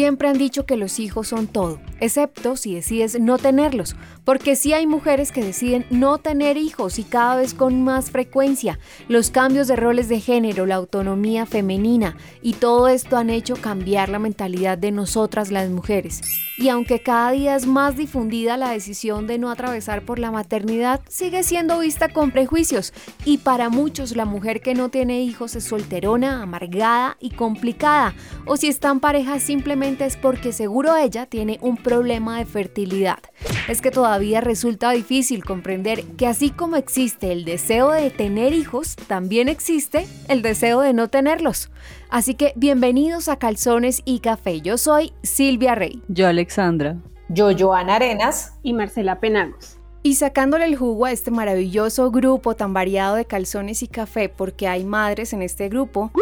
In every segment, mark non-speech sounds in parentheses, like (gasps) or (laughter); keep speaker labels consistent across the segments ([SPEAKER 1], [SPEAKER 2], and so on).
[SPEAKER 1] Siempre han dicho que los hijos son todo, excepto si decides no tenerlos, porque sí hay mujeres que deciden no tener hijos y cada vez con más frecuencia. Los cambios de roles de género, la autonomía femenina y todo esto han hecho cambiar la mentalidad de nosotras las mujeres. Y aunque cada día es más difundida la decisión de no atravesar por la maternidad, sigue siendo vista con prejuicios y para muchos la mujer que no tiene hijos es solterona, amargada y complicada, o si está en pareja simplemente es porque seguro ella tiene un problema de fertilidad. Es que todavía resulta difícil comprender que así como existe el deseo de tener hijos, también existe el deseo de no tenerlos. Así que bienvenidos a Calzones y Café. Yo soy Silvia Rey.
[SPEAKER 2] Yo Alexandra.
[SPEAKER 3] Yo Joana Arenas.
[SPEAKER 4] Y Marcela Penagos.
[SPEAKER 1] Y sacándole el jugo a este maravilloso grupo tan variado de calzones y café, porque hay madres en este grupo,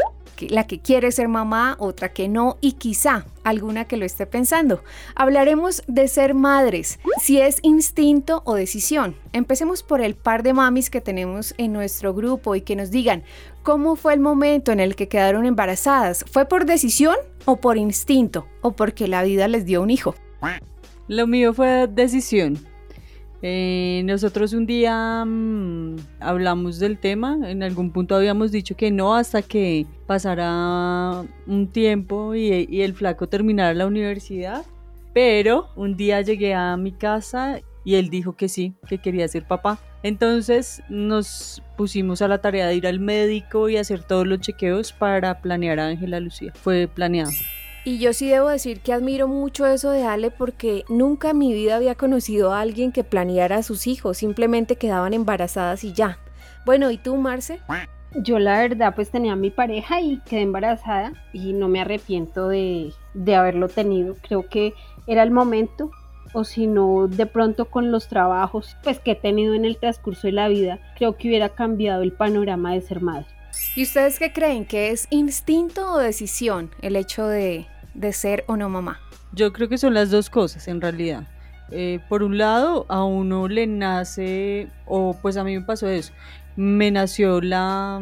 [SPEAKER 1] la que quiere ser mamá, otra que no y quizá alguna que lo esté pensando. Hablaremos de ser madres, si es instinto o decisión. Empecemos por el par de mamis que tenemos en nuestro grupo y que nos digan cómo fue el momento en el que quedaron embarazadas. ¿Fue por decisión o por instinto o porque la vida les dio un hijo?
[SPEAKER 2] Lo mío fue decisión. Eh, nosotros un día mm, hablamos del tema, en algún punto habíamos dicho que no hasta que pasara un tiempo y, el flaco terminara la universidad, pero un día llegué a mi casa y él dijo que sí, que quería ser papá. Entonces nos pusimos a la tarea de ir al médico y hacer todos los chequeos para planear a Ángela Lucía. Fue planeado.
[SPEAKER 1] Y yo sí debo decir que admiro mucho eso de Ale porque nunca en mi vida había conocido a alguien que planeara a sus hijos, simplemente quedaban embarazadas y ya. Bueno, ¿y tú, Marce?
[SPEAKER 4] Yo la verdad pues tenía a mi pareja y quedé embarazada y no me arrepiento de, de haberlo tenido. Creo que era el momento o si no de pronto con los trabajos pues que he tenido en el transcurso de la vida, creo que hubiera cambiado el panorama de ser madre.
[SPEAKER 1] ¿Y ustedes qué creen? ¿Que es instinto o decisión el hecho de, de ser o no mamá?
[SPEAKER 2] Yo creo que son las dos cosas en realidad. Eh, por un lado, a uno le nace, o pues a mí me pasó eso, me nació la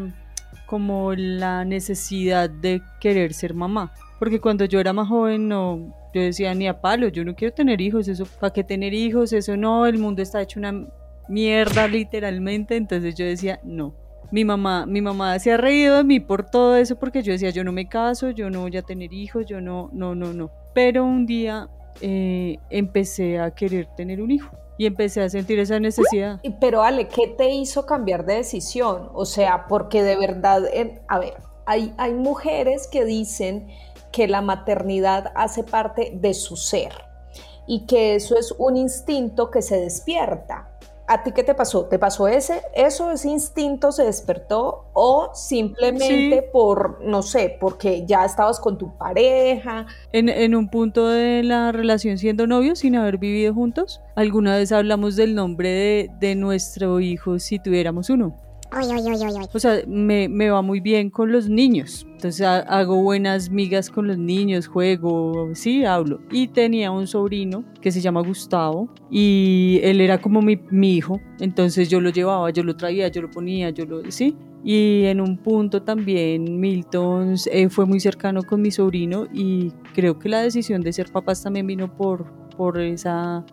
[SPEAKER 2] como la necesidad de querer ser mamá. Porque cuando yo era más joven, no, yo decía ni a palo, yo no quiero tener hijos, eso, ¿para qué tener hijos? Eso no, el mundo está hecho una mierda literalmente, entonces yo decía no mi mamá, mi mamá se ha reído de mí por todo eso porque yo decía, yo no me caso, yo no voy a tener hijos, yo no, no, no, no. Pero un día eh, empecé a querer tener un hijo y empecé a sentir esa necesidad.
[SPEAKER 3] Pero Ale, ¿qué te hizo cambiar de decisión? O sea, porque de verdad, a ver, hay, hay mujeres que dicen que la maternidad hace parte de su ser y que eso es un instinto que se despierta. ¿A ti qué te pasó? ¿Te pasó ese? ¿Eso, ese instinto se despertó? ¿O simplemente por, no sé, porque ya estabas con tu pareja?
[SPEAKER 2] En, en, un punto de la relación siendo novios, sin haber vivido juntos, alguna vez hablamos del nombre de, de nuestro hijo si tuviéramos uno. O sea, me, me, va muy bien con los niños. Entonces hago buenas migas con los niños, juego, sí, hablo. Y tenía un sobrino que se llama Gustavo y él era como mi, mi hijo. Entonces yo lo llevaba, yo lo traía, yo lo ponía, yo lo, sí. Y en un punto también Milton eh, fue muy cercano con mi sobrino y creo que la decisión de ser papás también vino por, por esa,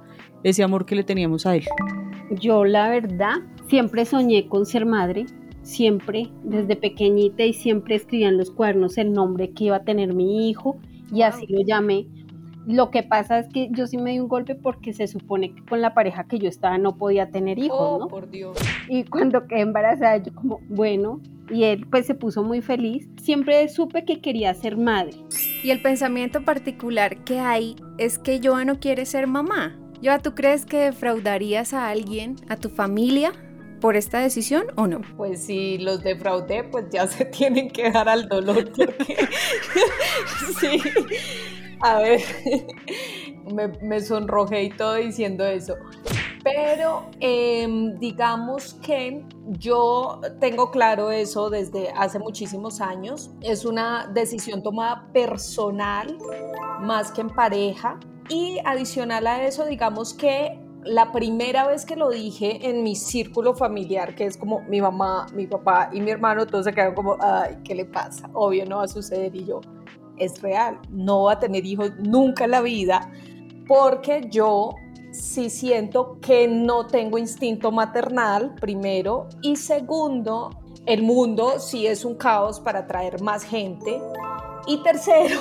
[SPEAKER 2] ese amor que le teníamos a él.
[SPEAKER 4] Yo la verdad siempre soñé con ser madre, siempre desde pequeñita y siempre escribía en los cuadernos el nombre que iba a tener mi hijo y así lo llamé. Lo que pasa es que yo sí me di un golpe porque se supone que con la pareja que yo estaba no podía tener hijos, oh, ¿no?
[SPEAKER 3] Por Dios.
[SPEAKER 4] Y cuando quedé embarazada yo como, bueno, y él pues se puso muy feliz. Siempre supe que quería ser madre.
[SPEAKER 1] Y el pensamiento particular que hay es que Joa no quiere ser mamá. Joa, ¿tú crees que defraudarías a alguien, a tu familia, por esta decisión o no?
[SPEAKER 3] Pues si los defraudé, pues ya (laughs) se tienen que dar al dolor porque (laughs) sí, a ver, (laughs) me, sonrojé y todo diciendo eso. Pero em, digamos que yo tengo claro eso desde hace muchísimos años. Es una decisión tomada personal más que en pareja. Y adicional a eso, digamos que la primera vez que lo dije en mi círculo familiar, que es como mi mamá, mi papá y mi hermano, todos se quedaron como, ay, ¿qué le pasa? Obvio no va a suceder y yo. es real. No voy a tener hijos nunca en la vida porque yo sí siento que no tengo instinto maternal, primero, y segundo, el mundo sí es un caos para atraer más gente. Y tercero,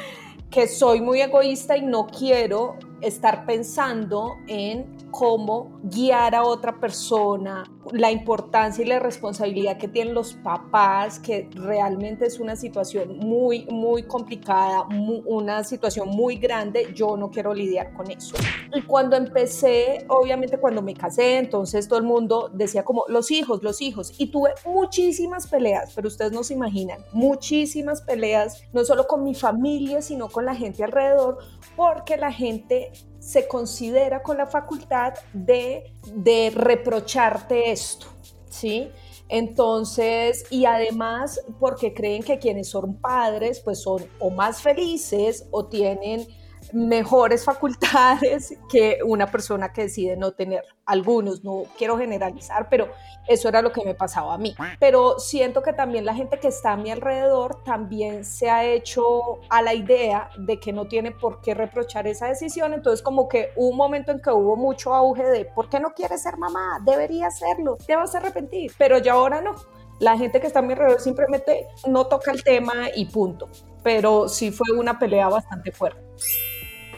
[SPEAKER 3] (laughs) que soy muy egoísta y no quiero estar pensando en cómo guiar a otra persona, la importancia y la responsabilidad que tienen los papás, que realmente es una situación muy, muy complicada, una situación muy grande, yo no quiero lidiar con eso. Y cuando empecé, obviamente cuando me casé, entonces todo el mundo decía como los hijos, los hijos, y tuve muchísimas peleas, pero ustedes no se imaginan, muchísimas peleas, no solo con mi familia, sino con la gente alrededor, porque la gente se considera con la facultad de, de reprocharte esto, ¿sí? Entonces, y además porque creen que quienes son padres, pues son o más felices o tienen mejores facultades que una persona que decide no tener algunos, no quiero generalizar, pero eso era lo que me pasaba a mí. Pero siento que también la gente que está a mi alrededor también se ha hecho a la idea de que no tiene por qué reprochar esa decisión, entonces como que un momento en que hubo mucho auge de ¿por qué no quieres ser mamá? Debería hacerlo, te vas a arrepentir, pero ya ahora no. La gente que está a mi alrededor simplemente no toca el tema y punto. Pero sí fue una pelea bastante fuerte.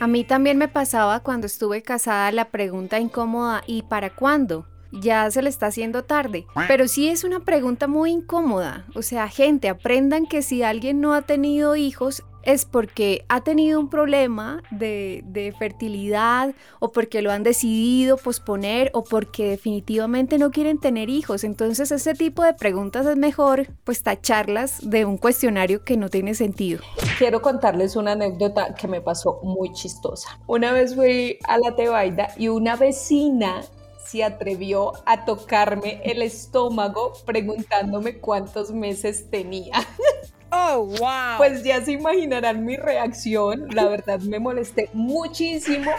[SPEAKER 1] A mí también me pasaba cuando estuve casada la pregunta incómoda ¿y para cuándo? Ya se le está haciendo tarde. Pero sí es una pregunta muy incómoda. O sea, gente, aprendan que si alguien no ha tenido hijos, es porque ha tenido un problema de, fertilidad o porque lo han decidido posponer o porque definitivamente no quieren tener hijos. Entonces ese tipo de preguntas es mejor pues tacharlas de un cuestionario que no tiene sentido.
[SPEAKER 3] Quiero contarles una anécdota que me pasó muy chistosa. Una vez fui a la Tebaida y una vecina se atrevió a tocarme el estómago preguntándome cuántos meses tenía. (laughs)
[SPEAKER 1] Oh, wow.
[SPEAKER 3] Pues ya se imaginarán mi reacción. La verdad me molesté muchísimo.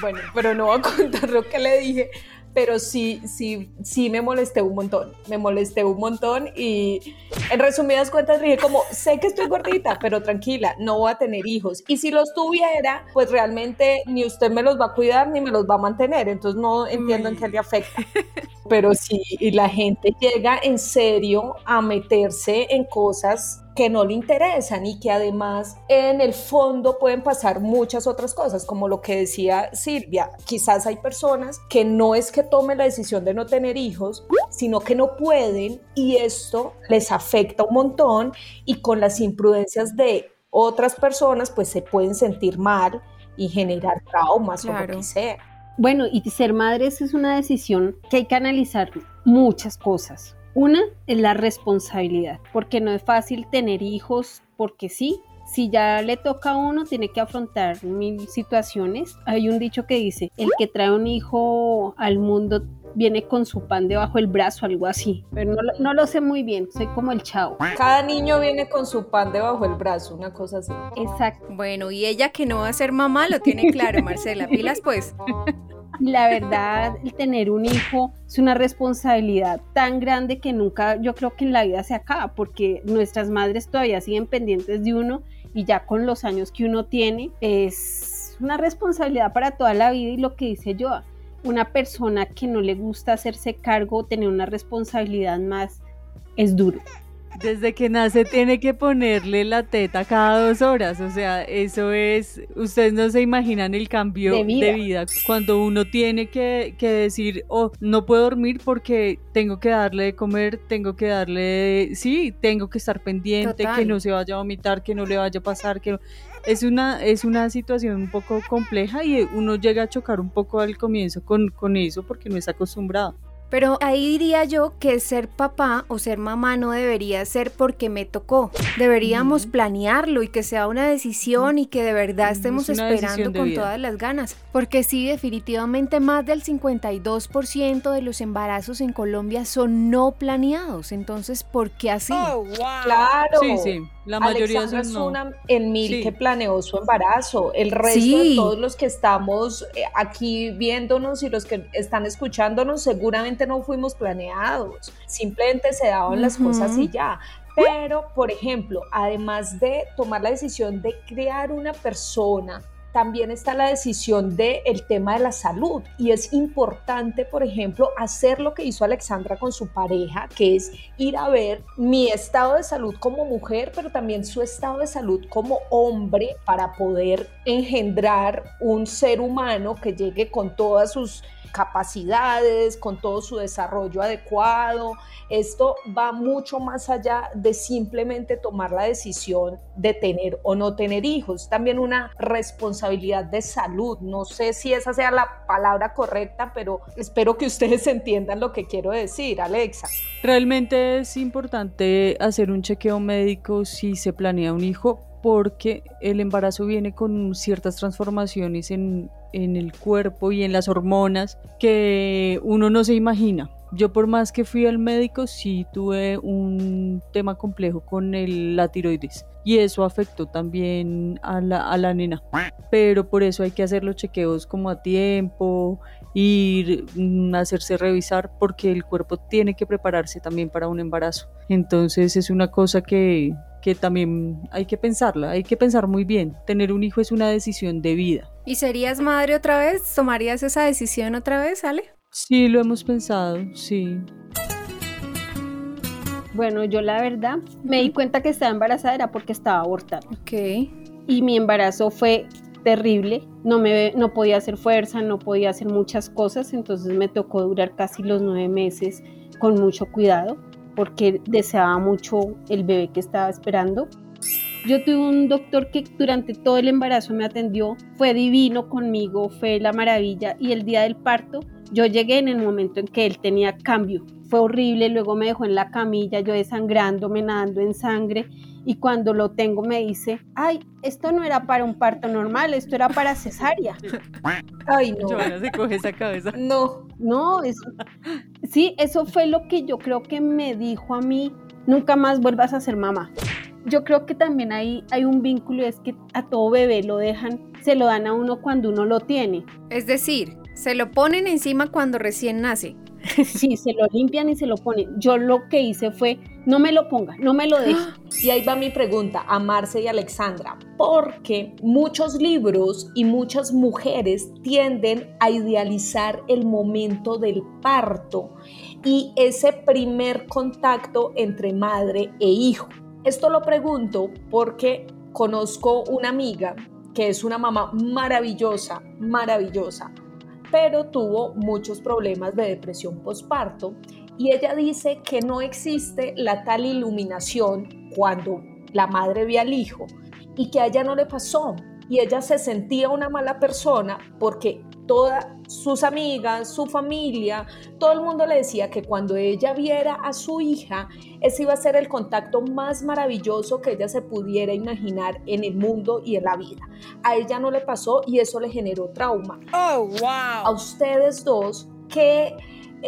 [SPEAKER 3] Bueno, pero no voy a contar lo que le dije, pero sí, sí, sí me molesté un montón. Me molesté un montón y en resumidas cuentas dije como, sé que estoy gordita, pero tranquila, no voy a tener hijos. Y si los tuviera, pues realmente ni usted me los va a cuidar ni me los va a mantener. Entonces no entiendo en qué le afecta. Pero sí, y la gente llega en serio a meterse en cosas que no le interesan y que además en el fondo pueden pasar muchas otras cosas, como lo que decía Silvia, quizás hay personas que no es que tomen la decisión de no tener hijos, sino que no pueden y esto les afecta un montón y con las imprudencias de otras personas pues se pueden sentir mal y generar traumas o lo que sea.
[SPEAKER 4] Bueno, y ser madres es una decisión que hay que analizar muchas cosas. Una es la responsabilidad, porque no es fácil tener hijos porque sí. Si ya le toca a uno, tiene que afrontar mil situaciones. Hay un dicho que dice, el que trae un hijo al mundo viene con su pan debajo del brazo, algo así. Pero no, no, lo sé muy bien, soy como el chavo.
[SPEAKER 3] Cada niño viene con su pan debajo del brazo, una cosa así.
[SPEAKER 4] Exacto.
[SPEAKER 1] Bueno, y ella que no va a ser mamá lo tiene claro, Marcela. Pilas pues. (laughs)
[SPEAKER 4] La verdad, el tener un hijo es una responsabilidad tan grande que nunca, yo creo que en la vida se acaba, porque nuestras madres todavía siguen pendientes de uno y ya con los años que uno tiene es una responsabilidad para toda la vida y lo que dice yo, una persona que no le gusta hacerse cargo, tener una responsabilidad más, es duro.
[SPEAKER 2] Desde que nace tiene que ponerle la teta cada dos horas, o sea, eso es, ustedes no se imaginan el cambio de vida, cuando uno tiene que, decir, oh, no puedo dormir porque tengo que darle de comer, tengo que darle, sí, tengo que estar pendiente, que no se vaya a vomitar, que no le vaya a pasar, que es una, es una situación un poco compleja y uno llega a chocar un poco al comienzo con, con eso porque no está acostumbrado.
[SPEAKER 1] Pero ahí diría yo que ser papá o ser mamá no debería ser porque me tocó. Deberíamos planearlo y que sea una decisión y que de verdad estemos esperando con todas las ganas. Porque sí, definitivamente más del 52% de los embarazos en Colombia son no planeados. Entonces, ¿por qué así?
[SPEAKER 3] Oh, claro.
[SPEAKER 2] Sí, sí. La mayoría
[SPEAKER 3] son no. una en mil que planeó su embarazo. El resto de todos los que estamos eh, aquí viéndonos y los que están escuchándonos seguramente no fuimos planeados, simplemente se daban las cosas y ya. Pero, por ejemplo, además de tomar la decisión de crear una persona, también está la decisión del el tema de la salud y es importante, por ejemplo, hacer lo que hizo Alexandra con su pareja, que es ir a ver mi estado de salud como mujer, pero también su estado de salud como hombre para poder engendrar un ser humano que llegue con todas sus capacidades, con todo su desarrollo adecuado. Esto va mucho más allá de simplemente tomar la decisión de tener o no tener hijos. También una responsabilidad de salud. No sé si esa sea la palabra correcta, pero espero que ustedes (laughs) entiendan lo que quiero decir, Alexa.
[SPEAKER 2] Realmente es importante hacer un chequeo médico si se planea un hijo porque el embarazo viene con ciertas transformaciones en, el cuerpo y en las hormonas que uno no se imagina. Yo por más que fui al médico, sí tuve un tema complejo con el, la tiroides y eso afectó también a la, a la nena. Pero por eso hay que hacer los chequeos como a tiempo, ir mm, hacerse revisar porque el cuerpo tiene que prepararse también para un embarazo. Entonces es una cosa que, que también hay que pensarla, hay que pensar muy bien. Tener un hijo es una decisión de vida.
[SPEAKER 1] ¿Y serías madre otra vez? ¿Tomarías esa decisión otra vez, Ale?
[SPEAKER 2] Sí, lo hemos pensado, sí.
[SPEAKER 4] Bueno, yo la verdad me di cuenta que estaba embarazada era porque estaba abortada.
[SPEAKER 1] Ok.
[SPEAKER 4] Y mi embarazo fue terrible, no, me, no podía hacer fuerza, no podía hacer muchas cosas, entonces me tocó durar casi los nueve meses con mucho cuidado porque deseaba mucho el bebé que estaba esperando. Yo tuve un doctor que durante todo el embarazo me atendió, fue divino conmigo, fue la maravilla y el día del parto yo llegué en el momento en que él tenía cambio. Fue horrible, luego me dejó en la camilla, yo desangrándome, nadando en sangre y cuando lo tengo me dice, ay, esto no era para un parto normal, esto era para cesárea. (laughs)
[SPEAKER 3] Ay, no.
[SPEAKER 2] se coge esa cabeza. (laughs)
[SPEAKER 3] No.
[SPEAKER 4] No, eso, sí, eso fue lo que yo creo que me dijo a mí, nunca más vuelvas a ser mamá. Yo creo que también hay, hay un vínculo, es que a todo bebé lo dejan, se lo dan a uno cuando uno lo tiene.
[SPEAKER 1] Es decir, se lo ponen encima cuando recién nace.
[SPEAKER 4] Sí, se lo limpian y se lo ponen. Yo lo que hice fue, no me lo ponga, no me lo deje.
[SPEAKER 3] Y ahí va mi pregunta a Marce y Alexandra, porque muchos libros y muchas mujeres tienden a idealizar el momento del parto y ese primer contacto entre madre e hijo. Esto lo pregunto porque conozco una amiga que es una mamá maravillosa, maravillosa, pero tuvo muchos problemas de depresión postparto y ella dice que no existe la tal iluminación cuando la madre ve al hijo y que a ella no le pasó y ella se sentía una mala persona porque todas sus amigas, su familia, todo el mundo le decía que cuando ella viera a su hija, ese iba a ser el contacto más maravilloso que ella se pudiera imaginar en el mundo y en la vida. A ella no le pasó y eso le generó trauma.
[SPEAKER 1] Oh, wow.
[SPEAKER 3] A ustedes dos, ¿qué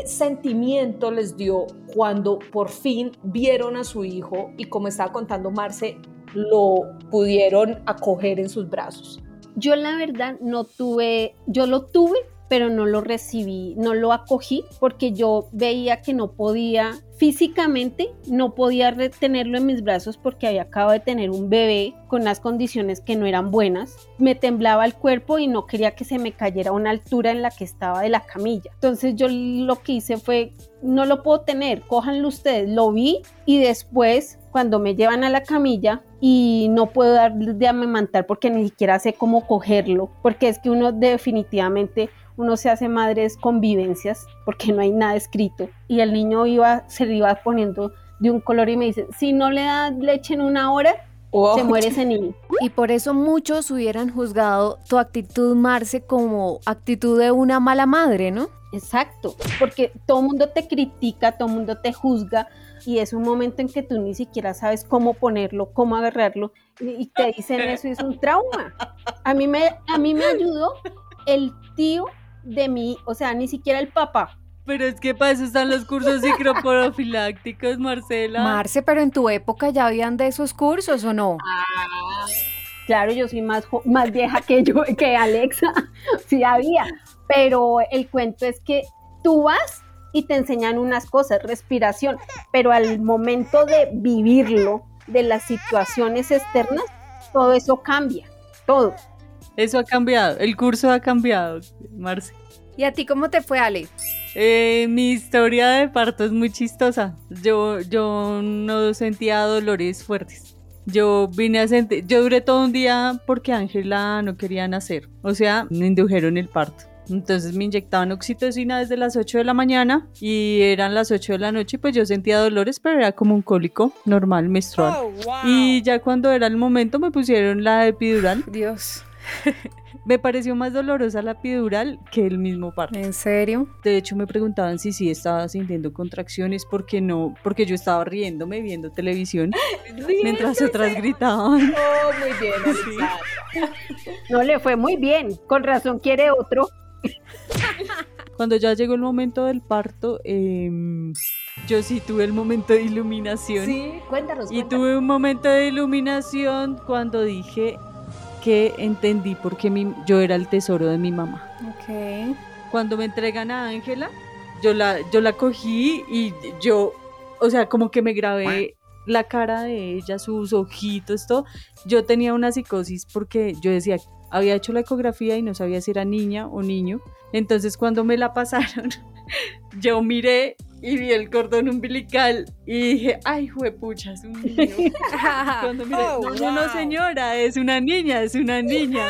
[SPEAKER 3] sentimiento les dio cuando por fin vieron a su hijo y como estaba contando Marce, lo pudieron acoger en sus brazos?
[SPEAKER 4] Yo la verdad no tuve, yo lo tuve, pero no lo recibí, no lo acogí porque yo veía que no podía físicamente, no podía retenerlo en mis brazos porque había acabado de tener un bebé con unas condiciones que no eran buenas. Me temblaba el cuerpo y no quería que se me cayera a una altura en la que estaba de la camilla. Entonces yo lo que hice fue, no lo puedo tener, cójanlo ustedes. Lo vi y después cuando me llevan a la camilla y no puedo dar de amamantar porque ni siquiera sé cómo cogerlo, porque es que uno definitivamente uno se hace madres convivencias porque no hay nada escrito y el niño iba se iba poniendo de un color y me dice, si no le da leche en una hora, se muere ese niño.
[SPEAKER 1] Y por eso muchos hubieran juzgado tu actitud, Marce, como actitud de una mala madre, ¿no?
[SPEAKER 4] Exacto, porque todo el mundo te critica, todo el mundo te juzga y es un momento en que tú ni siquiera sabes cómo ponerlo, cómo agarrarlo y te dicen eso y es un trauma. A mí me, a mí me ayudó el tío de mí, o sea, ni siquiera el papá.
[SPEAKER 2] Pero es que para eso están los cursos psicroprofilácticos, Marcela.
[SPEAKER 1] Marce, pero en tu época ya habían de esos cursos, ¿o no?
[SPEAKER 4] Ah, claro, yo soy más, más vieja que yo, (laughs) que Alexa, (laughs) sí había. Pero el cuento es que tú vas y te enseñan unas cosas, respiración, pero al momento de vivirlo, de las situaciones externas, todo eso cambia, todo.
[SPEAKER 2] Eso ha cambiado, el curso ha cambiado, Marce.
[SPEAKER 1] ¿Y a ti cómo te fue, Ale?
[SPEAKER 2] Eh, mi historia de parto es muy chistosa. Yo, yo no sentía dolores fuertes. Yo vine a sentir, yo duré todo un día porque Ángela no quería nacer. O sea, me indujeron el parto. Entonces me inyectaban oxitocina desde las 8 de la mañana y eran las 8 de la noche y pues yo sentía dolores, pero era como un cólico normal menstrual. Oh, y ya cuando era el momento me pusieron la epidural.
[SPEAKER 1] Dios. (laughs)
[SPEAKER 2] me pareció más dolorosa la epidural que el mismo parto.
[SPEAKER 1] ¿En serio?
[SPEAKER 2] De hecho me preguntaban si sí estaba sintiendo contracciones porque no, porque yo estaba riéndome viendo televisión (gasps) (laughs) mientras otras gritaban.
[SPEAKER 3] Oh, muy bien, (laughs)
[SPEAKER 4] No le fue muy bien, con razón quiere otro.
[SPEAKER 2] Cuando ya llegó el momento del parto, em, yo sí tuve el momento de iluminación.
[SPEAKER 3] Sí, cuéntanos.
[SPEAKER 2] Y tuve un momento de iluminación cuando dije que entendí por qué yo era el tesoro de mi mamá.
[SPEAKER 1] Ok.
[SPEAKER 2] Cuando me entregan a Ángela, yo la, yo la cogí y yo, o sea, como que me grabé la cara de ella, sus ojitos, todo. Yo tenía una psicosis porque yo decía, había hecho la ecografía y no sabía si era niña o niño. Entonces cuando me la pasaron, (laughs) yo miré y vi el cordón umbilical y dije, ay, juepucha, es un niño. (laughs) Cuando miré, oh, no, no, señora, es una niña, es una niña.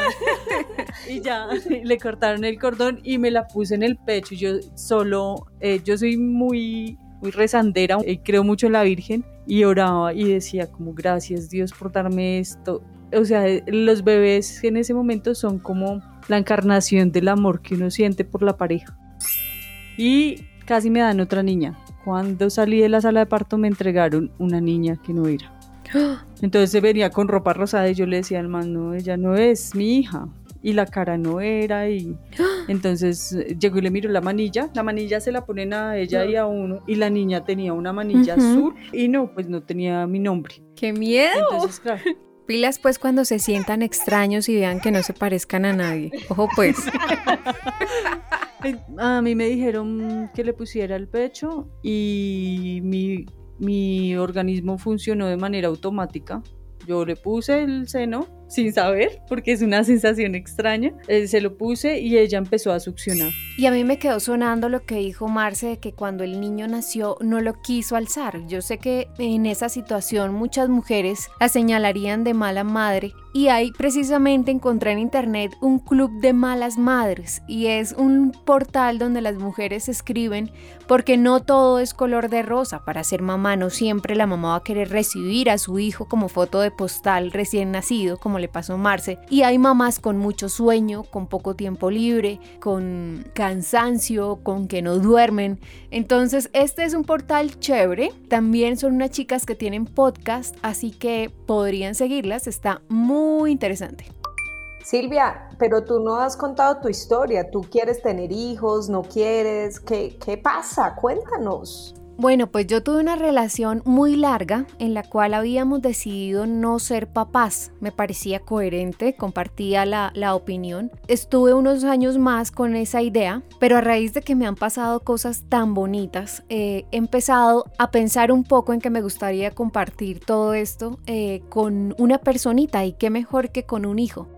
[SPEAKER 2] (laughs) y ya, le cortaron el cordón y me la puse en el pecho. Yo solo, eh, yo soy muy, muy rezandera, y creo mucho en la Virgen y oraba y decía como, gracias Dios por darme esto o sea, los bebés en ese momento son como la encarnación del amor que uno siente por la pareja. Y casi me dan otra niña. Cuando salí de la sala de parto me entregaron una niña que no era. Entonces se venía con ropa rosada y yo le decía al man, no, ella no es mi hija. Y la cara no era y entonces eh, llegó y le miró la manilla. La manilla se la ponen a ella y a uno y la niña tenía una manilla azul y no, pues no tenía mi nombre.
[SPEAKER 1] ¡Qué miedo!
[SPEAKER 2] Entonces, claro,
[SPEAKER 1] Pilas pues cuando se sientan extraños y vean que no se parezcan a nadie. Ojo pues. (laughs)
[SPEAKER 2] a mí me dijeron que le pusiera el pecho y mi, mi organismo funcionó de manera automática. Yo le puse el seno sin saber, porque es una (laughs) sensación extraña. Eh, se lo puse y ella empezó a succionar.
[SPEAKER 1] Y a mí me quedó sonando lo que dijo Marce de que cuando el niño nació no lo quiso alzar. Yo sé que en esa situación muchas mujeres la señalarían de mala madre y ahí precisamente encontré en internet un club de malas madres y es un portal donde las mujeres escriben porque no todo es color de rosa. Para ser mamá no siempre la mamá va a querer recibir a su hijo como foto de postal recién nacido, como le pasó Marce. Y hay mamás con mucho sueño, con poco tiempo libre, con cansancio, con que no duermen. Entonces este es un portal chévere. También son unas chicas que tienen podcast, así que podrían seguirlas. Está muy interesante.
[SPEAKER 3] Silvia, pero tú no has contado tu historia. ¿Tú quieres tener hijos? ¿No quieres? ¿Qué, qué pasa? Cuéntanos.
[SPEAKER 1] Bueno, pues yo tuve una relación muy larga en la cual habíamos decidido no ser papás. Me parecía coherente, compartía la, opinión. Estuve unos años más con esa idea, pero a raíz de que me han pasado cosas tan bonitas, eh, he empezado a pensar un poco en que me gustaría compartir todo esto eh, con una personita y qué mejor que con un hijo.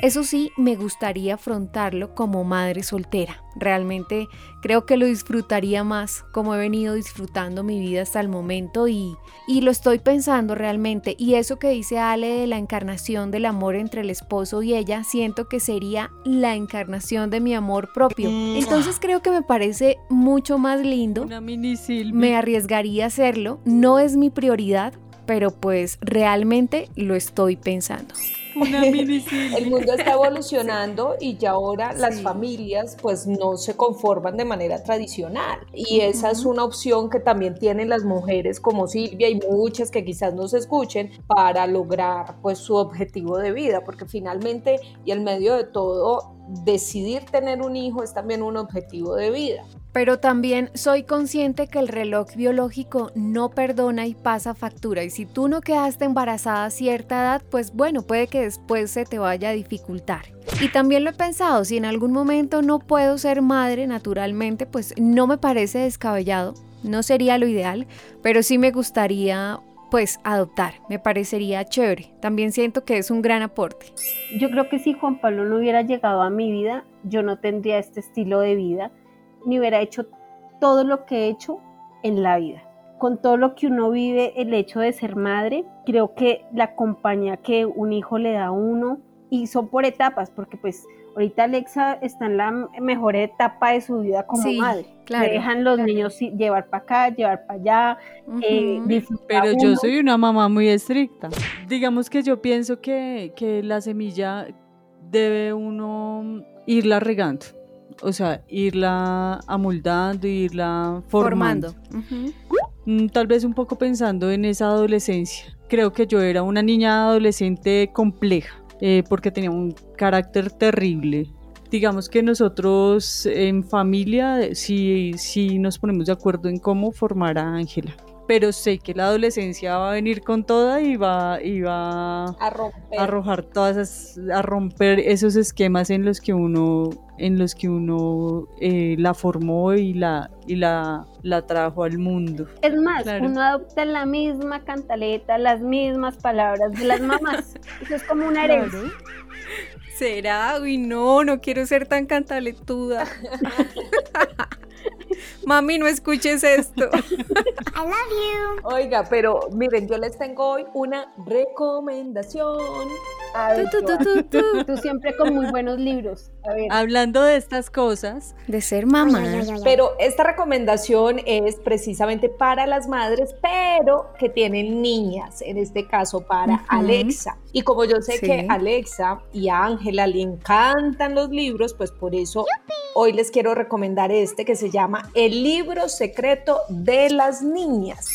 [SPEAKER 1] Eso sí, me gustaría afrontarlo como madre soltera. Realmente creo que lo disfrutaría más como he venido disfrutando mi vida hasta el momento y, y lo estoy pensando realmente. Y eso que dice Ale de la encarnación del amor entre el esposo y ella, siento que sería la encarnación de mi amor propio. Entonces creo que me parece mucho más lindo.
[SPEAKER 2] Una mini
[SPEAKER 1] me arriesgaría a hacerlo. No es mi prioridad, pero pues realmente lo estoy pensando. (laughs)
[SPEAKER 3] El mundo está evolucionando (laughs) y ya ahora las familias pues no se conforman de manera tradicional. Y esa es una opción que también tienen las mujeres como Silvia y muchas que quizás nos escuchen para lograr pues su objetivo de vida porque finalmente y en medio de todo decidir tener un hijo es también un objetivo de vida.
[SPEAKER 1] Pero también soy consciente que el reloj biológico no perdona y pasa factura. Y si tú no quedaste embarazada a cierta edad, pues bueno, puede que después se te vaya a dificultar. Y también lo he pensado, si en algún momento no puedo ser madre naturalmente, pues no me parece descabellado, no sería lo ideal, pero sí me gustaría pues adoptar, me parecería chévere. También siento que es un gran aporte.
[SPEAKER 4] Yo creo que si Juan Pablo no hubiera llegado a mi vida, yo no tendría este estilo de vida, ni hubiera hecho todo lo que he hecho en la vida. Con todo lo que uno vive, el hecho de ser madre, creo que la compañía que un hijo le da a uno, y son por etapas, porque pues ahorita Alexa está en la mejor etapa de su vida como madre. Claro, dejan los niños llevar para acá, llevar para allá.
[SPEAKER 2] Eh, Pero yo soy una mamá muy estricta. Digamos que yo pienso que, que la semilla debe uno irla regando. O sea, irla amoldando, irla formando. Mm, tal vez un poco pensando en esa adolescencia. Creo que yo era una niña adolescente compleja eh, porque tenía un carácter terrible. Digamos que nosotros en familia sí, sí nos ponemos de acuerdo en cómo formar a Ángela pero sé que la adolescencia va a venir con toda y va, y va
[SPEAKER 3] a, romper.
[SPEAKER 2] a arrojar todas a romper esos esquemas en los que uno en los que uno eh, la formó y la y la, la trajo al mundo.
[SPEAKER 4] Es más, uno adopta la misma cantaleta, las mismas palabras de las mamás. (laughs) Eso es como una herencia.
[SPEAKER 1] ¿Será? Uy, no, no quiero ser tan cantaletuda. (laughs) Mami, no escuches esto. (laughs) I
[SPEAKER 3] love you. Oiga, pero miren, yo les tengo hoy una recomendación.
[SPEAKER 4] tú, siempre con muy buenos libros.
[SPEAKER 2] Hablando de estas cosas.
[SPEAKER 1] De ser mamá.
[SPEAKER 3] pero esta recomendación es precisamente para las madres, pero que tienen niñas, en este caso para Alexa. Y como yo sé que Alexa y a Ángela le encantan los libros, pues por eso hoy les quiero recomendar este que se llama El libro secreto de las niñas.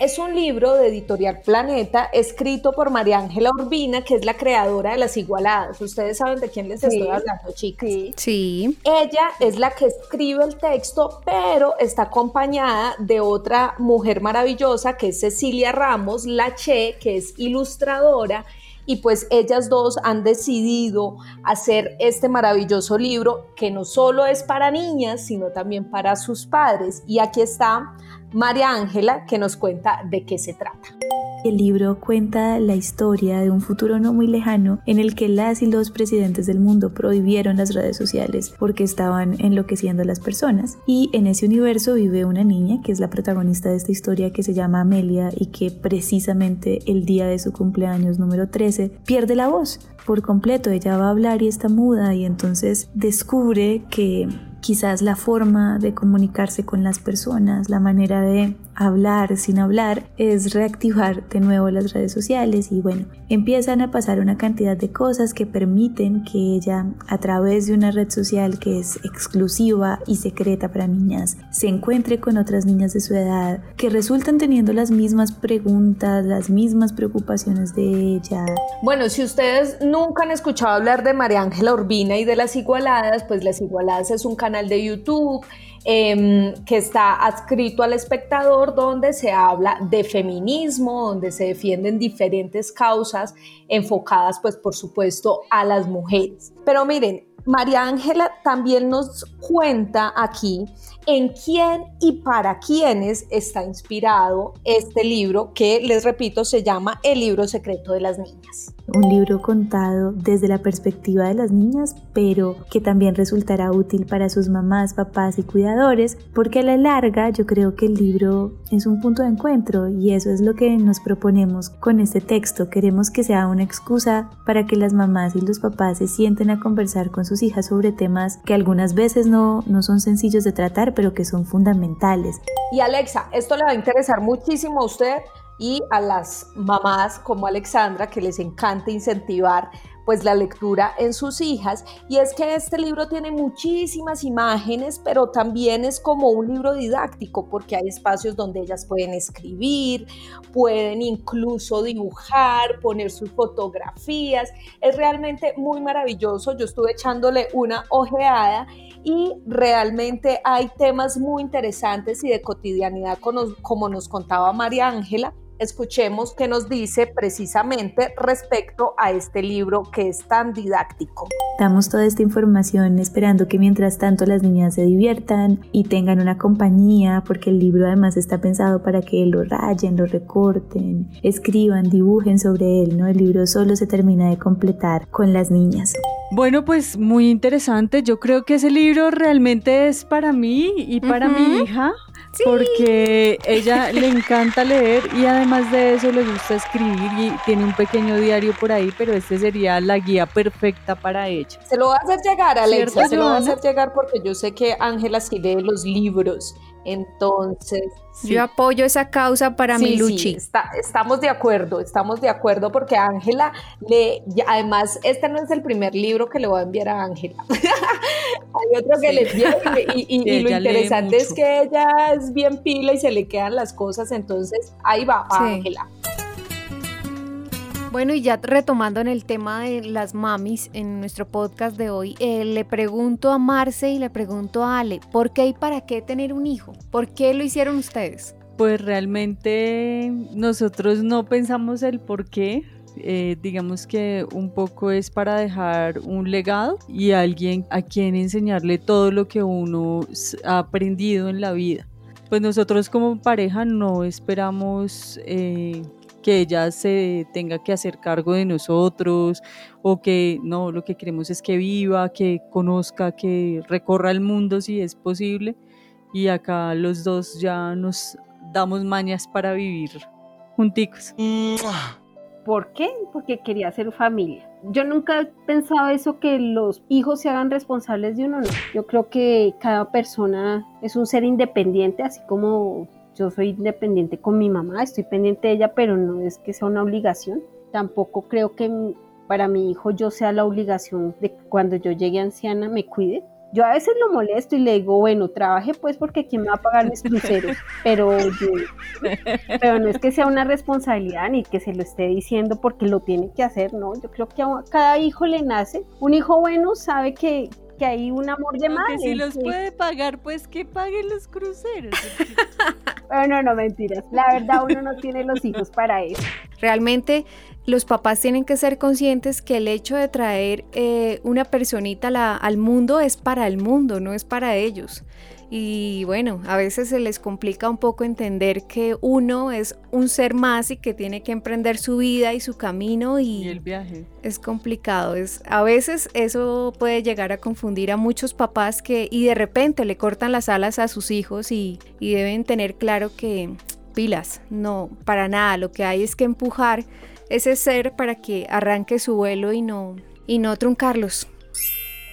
[SPEAKER 3] Es un libro de Editorial Planeta escrito por María Ángela Urbina, que es la creadora de Las Igualadas. Ustedes saben de quién les estoy hablando, chicas.
[SPEAKER 1] Sí.
[SPEAKER 3] Ella es la que escribe el texto, pero está acompañada de otra mujer maravillosa que es Cecilia Ramos Lache, que es ilustradora y pues ellas dos han decidido hacer este maravilloso libro que no solo es para niñas, sino también para sus padres. Y aquí está María Ángela que nos cuenta de qué se trata.
[SPEAKER 5] El libro cuenta la historia de un futuro no muy lejano en el que las y los presidentes del mundo prohibieron las redes sociales porque estaban enloqueciendo a las personas. Y en ese universo vive una niña que es la protagonista de esta historia que se llama Amelia y que precisamente el día de su cumpleaños número 13 pierde la voz por completo. Ella va a hablar y está muda y entonces descubre que quizás la forma de comunicarse con las personas, la manera de hablar sin hablar, es reactivar de nuevo las redes sociales y bueno, empiezan a pasar una cantidad de cosas que permiten que ella a través de una red social que es exclusiva y secreta para niñas se encuentre con otras niñas de su edad que resultan teniendo las mismas preguntas, las mismas preocupaciones de ella.
[SPEAKER 3] Bueno, si ustedes nunca han escuchado hablar de María Ángela Urbina y de las Igualadas, pues las Igualadas es un canal de YouTube Em, que está adscrito al espectador, donde se habla de feminismo, donde se defienden diferentes causas enfocadas, pues por supuesto, a las mujeres. Pero miren, María Ángela también nos cuenta aquí en quién y para quiénes está inspirado este libro que, les repito, se llama El libro secreto de las niñas
[SPEAKER 5] un libro contado desde la perspectiva de las niñas, pero que también resultará útil para sus mamás, papás y cuidadores, porque a la larga yo creo que el libro es un punto de encuentro y eso es lo que nos proponemos con este texto. Queremos que sea una excusa para que las mamás y los papás se sienten a conversar con sus hijas sobre temas que algunas veces no, no son sencillos de tratar, pero que son fundamentales.
[SPEAKER 3] Y Alexa, esto le va a interesar muchísimo a usted y a las mamás como Alexandra que les encanta incentivar pues la lectura en sus hijas y es que este libro tiene muchísimas imágenes, pero también es como un libro didáctico porque hay espacios donde ellas pueden escribir, pueden incluso dibujar, poner sus fotografías. Es realmente muy maravilloso. Yo estuve echándole una ojeada y realmente hay temas muy interesantes y de cotidianidad como nos contaba María Ángela escuchemos qué nos dice precisamente respecto a este libro que es tan didáctico.
[SPEAKER 5] Damos toda esta información esperando que mientras tanto las niñas se diviertan y tengan una compañía, porque el libro además está pensado para que lo rayen, lo recorten, escriban, dibujen sobre él, ¿no? El libro solo se termina de completar con las niñas.
[SPEAKER 2] Bueno, pues muy interesante. Yo creo que ese libro realmente es para mí y para mi hija porque ella le encanta leer y además de eso le gusta escribir y tiene un pequeño diario por ahí, pero este sería la guía perfecta para ella.
[SPEAKER 3] Se lo va a hacer llegar, Alexa, se lo va a hacer llegar porque yo sé que Ángela sí lee los libros entonces.
[SPEAKER 1] Yo apoyo esa causa para mi Luchi.
[SPEAKER 3] estamos de acuerdo, estamos de acuerdo porque Ángela le. Además, este no es el primer libro que le voy a enviar a Ángela. (laughs) Hay otro que le envié y, (laughs) lo interesante es que ella es bien pila y se le quedan las cosas, entonces ahí va, Ángela.
[SPEAKER 1] Bueno, y ya retomando en el tema de las mamis en nuestro podcast de hoy, eh, le pregunto a Marce y le pregunto a Ale, ¿por qué y para qué tener un hijo? ¿Por qué lo hicieron ustedes?
[SPEAKER 2] Pues realmente nosotros no pensamos el por qué, eh, digamos que un poco es para dejar un legado y alguien a quien enseñarle todo lo que uno ha aprendido en la vida. Pues nosotros como pareja no esperamos eh, que ella se tenga que hacer cargo de nosotros o que no, lo que queremos es que viva, que conozca, que recorra el mundo si es posible y acá los dos ya nos damos mañas para vivir junticos.
[SPEAKER 4] ¿Por qué? Porque quería ser familia. Yo nunca he pensado eso que los hijos se hagan responsables de uno, no. Yo creo que cada persona es un ser independiente, así como yo soy independiente con mi mamá, estoy pendiente de ella, pero no es que sea una obligación. Tampoco creo que para mi hijo yo sea la obligación de que cuando yo llegue anciana me cuide. Yo a veces lo molesto y le digo, bueno, trabaje pues porque quién me va a pagar mis cruceros, pero, pero no es que sea una responsabilidad ni que se lo esté diciendo porque lo tiene que hacer, no, yo creo que a cada hijo le nace. Un hijo bueno sabe que, que hay un amor de madre.
[SPEAKER 2] si los puede pagar, pues que paguen los cruceros.
[SPEAKER 4] bueno, (laughs) no, mentiras. La verdad, uno no tiene los hijos para eso.
[SPEAKER 1] Realmente los papás tienen que ser conscientes que el hecho de traer eh, una personita al mundo es para el mundo, no es para ellos. Y bueno, a veces se les complica un poco entender que uno es un ser más y que tiene que emprender su vida y su camino y,
[SPEAKER 2] el viaje.
[SPEAKER 1] Es complicado, es a veces eso puede llegar a confundir a muchos papás que y de repente le cortan las alas a sus hijos y, y deben tener claro que pilas, no, para nada, lo que hay es que empujar ese ser para que arranque su vuelo y no y no truncarlos.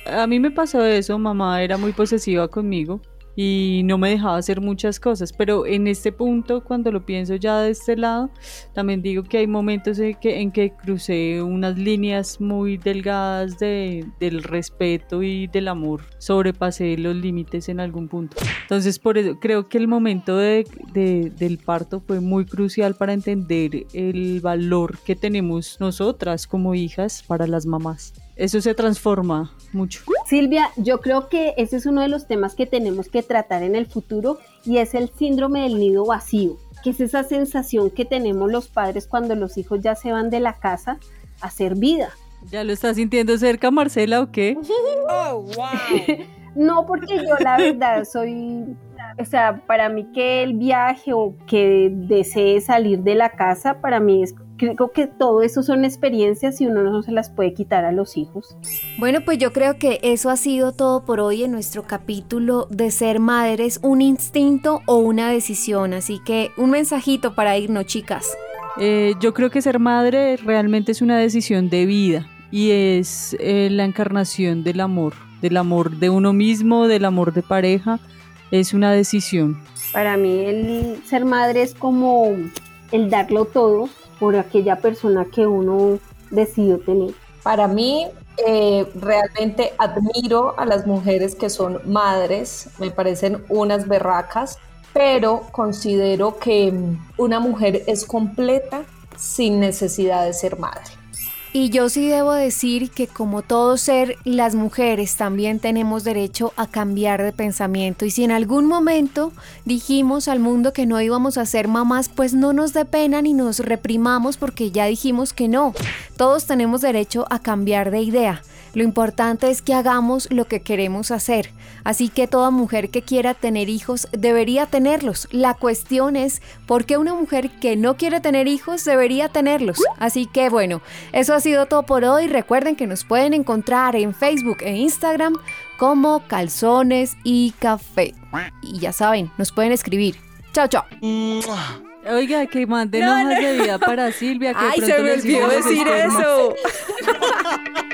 [SPEAKER 2] A mí me pasó eso, mamá era muy posesiva conmigo y no me dejaba hacer muchas cosas. Pero en este punto, cuando lo pienso ya de este lado, también digo que hay momentos en que, en que crucé unas líneas muy delgadas de, del respeto y del amor, sobrepasé los límites en algún punto. Entonces, por eso creo que el momento de, del parto fue muy crucial para entender el valor que tenemos nosotras como hijas para las mamás eso se transforma mucho.
[SPEAKER 4] Silvia, yo creo que ese es uno de los temas que tenemos que tratar en el futuro y es el síndrome del nido vacío, que es esa sensación que tenemos los padres cuando los hijos ya se van de la casa a hacer vida.
[SPEAKER 2] ¿Ya lo estás sintiendo cerca, Marcela, o qué? (laughs) Oh,
[SPEAKER 4] wow. (laughs) no, porque yo la verdad soy o sea, para mí que el viaje o que desee salir de la casa, para mí es creo que todo eso son experiencias y uno no se las puede quitar a los hijos.
[SPEAKER 1] Bueno, pues yo creo que eso ha sido todo por hoy en nuestro capítulo de ser madres, un instinto o una decisión. Así que un mensajito para irnos, chicas.
[SPEAKER 2] Eh, yo creo que ser madre realmente es una decisión de vida y es eh, la encarnación del amor, del amor de uno mismo, del amor de pareja es una decisión.
[SPEAKER 4] Para mí el ser madre es como el darlo todo por aquella persona que uno decidió tener.
[SPEAKER 3] Para mí, eh, realmente admiro a las mujeres que son madres, me parecen unas berracas, pero considero que una mujer es completa sin necesidad de ser madre.
[SPEAKER 1] Y yo sí debo decir que como todo ser, las mujeres también tenemos derecho a cambiar de pensamiento. Y si en algún momento dijimos al mundo que no íbamos a ser mamás, pues no nos dé pena ni nos reprimamos porque ya dijimos que no. Todos tenemos derecho a cambiar de idea. Lo importante es que hagamos lo que queremos hacer. Así que toda mujer que quiera tener hijos debería tenerlos. La cuestión es por qué una mujer que no quiere tener hijos debería tenerlos. Así que bueno, eso ha sido todo por hoy. Recuerden que nos pueden encontrar en Facebook e Instagram como calzones y café. Y ya saben, nos pueden escribir. Chao, chao.
[SPEAKER 2] Oiga, que manden hojas de vida para Silvia. Que
[SPEAKER 1] Ay, se me olvidó decir eso. (laughs)